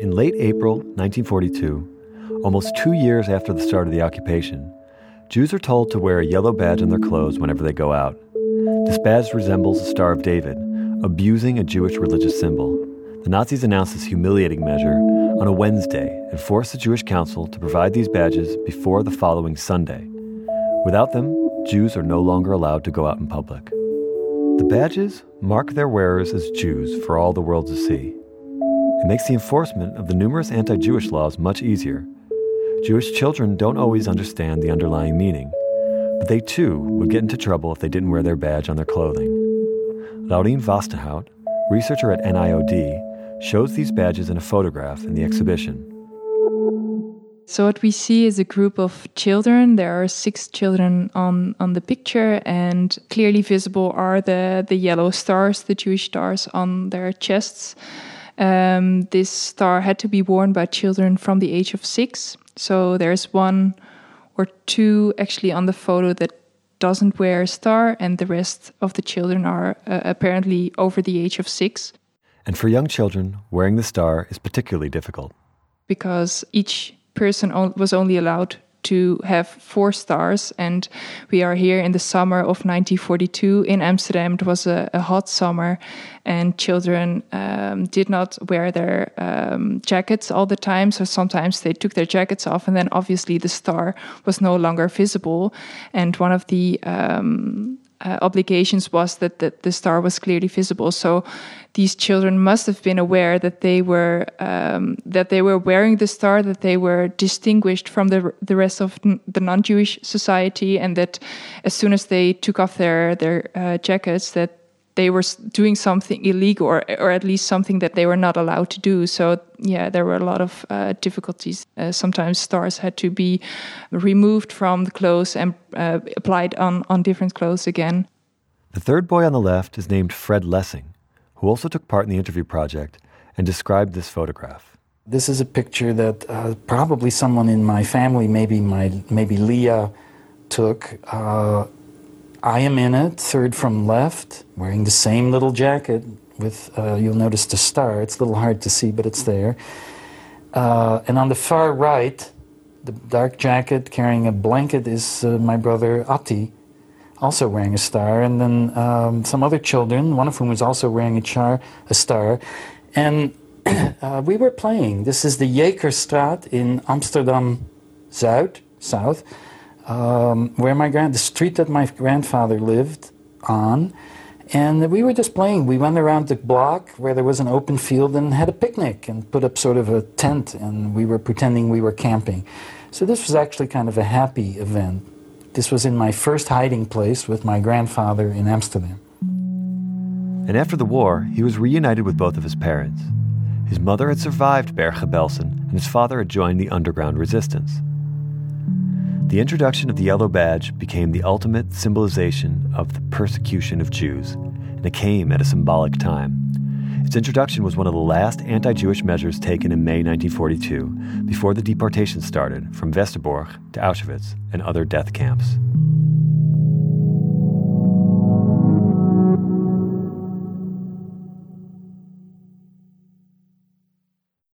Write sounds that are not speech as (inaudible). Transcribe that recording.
In late April 1942, almost two years after the start of the occupation, Jews are told to wear a yellow badge on their clothes whenever they go out. This badge resembles the Star of David, abusing a Jewish religious symbol. The Nazis announced this humiliating measure on a Wednesday and forced the Jewish Council to provide these badges before the following Sunday. Without them, Jews are no longer allowed to go out in public. The badges mark their wearers as Jews for all the world to see. It makes the enforcement of the numerous anti Jewish laws much easier. Jewish children don't always understand the underlying meaning, but they too would get into trouble if they didn't wear their badge on their clothing. Laurien Vastenhout, researcher at NIOD, shows these badges in a photograph in the exhibition. So what we see is a group of children. There are six children on, on the picture, and clearly visible are the, the yellow stars, the Jewish stars on their chests. Um, this star had to be worn by children from the age of six. So there's one or two actually on the photo that doesn't wear a star, and the rest of the children are uh, apparently over the age of six. And for young children, wearing the star is particularly difficult. Because each person was only allowed to have four stars. And we are here in the summer of 1942 in Amsterdam. It was a, a hot summer, and children um, did not wear their um, jackets all the time. So sometimes they took their jackets off, and then obviously the star was no longer visible. And one of the um, uh, obligations was that the, the, star was clearly visible. So these children must have been aware that they were um, that they were wearing the star, that they were distinguished from the the rest of the non-Jewish society, and that as soon as they took off their their uh, jackets, that they were doing something illegal or, or at least something that they were not allowed to do. So, yeah, there were a lot of uh, difficulties. Uh, sometimes stars had to be removed from the clothes and uh, applied on, on different clothes again. The third boy on the left is named Fred Lessing, who also took part in the interview project and described this photograph. This is a picture that uh, probably someone in my family, maybe my maybe Leah, took uh, I am in it, third from left, wearing the same little jacket with, uh, you'll notice the star. It's a little hard to see, but it's there. Uh, and on the far right, the dark jacket carrying a blanket is uh, my brother Ati, also wearing a star. And then um, some other children, one of whom is also wearing a, char, a star. And (clears throat) uh, we were playing. This is the Jekerstraat in Amsterdam Zuid, South um, where my grand the street that my grandfather lived on, and we were just playing. We went around the block where there was an open field and had a picnic and put up sort of a tent, and we were pretending we were camping. So this was actually kind of a happy event. This was in my first hiding place with my grandfather in Amsterdam. And after the war, he was reunited with both of his parents. His mother had survived Bergen-Belsen, and his father had joined the underground resistance. The introduction of the yellow badge became the ultimate symbolization of the persecution of Jews, and it came at a symbolic time. Its introduction was one of the last anti Jewish measures taken in May 1942, before the deportation started from Westerbork to Auschwitz and other death camps.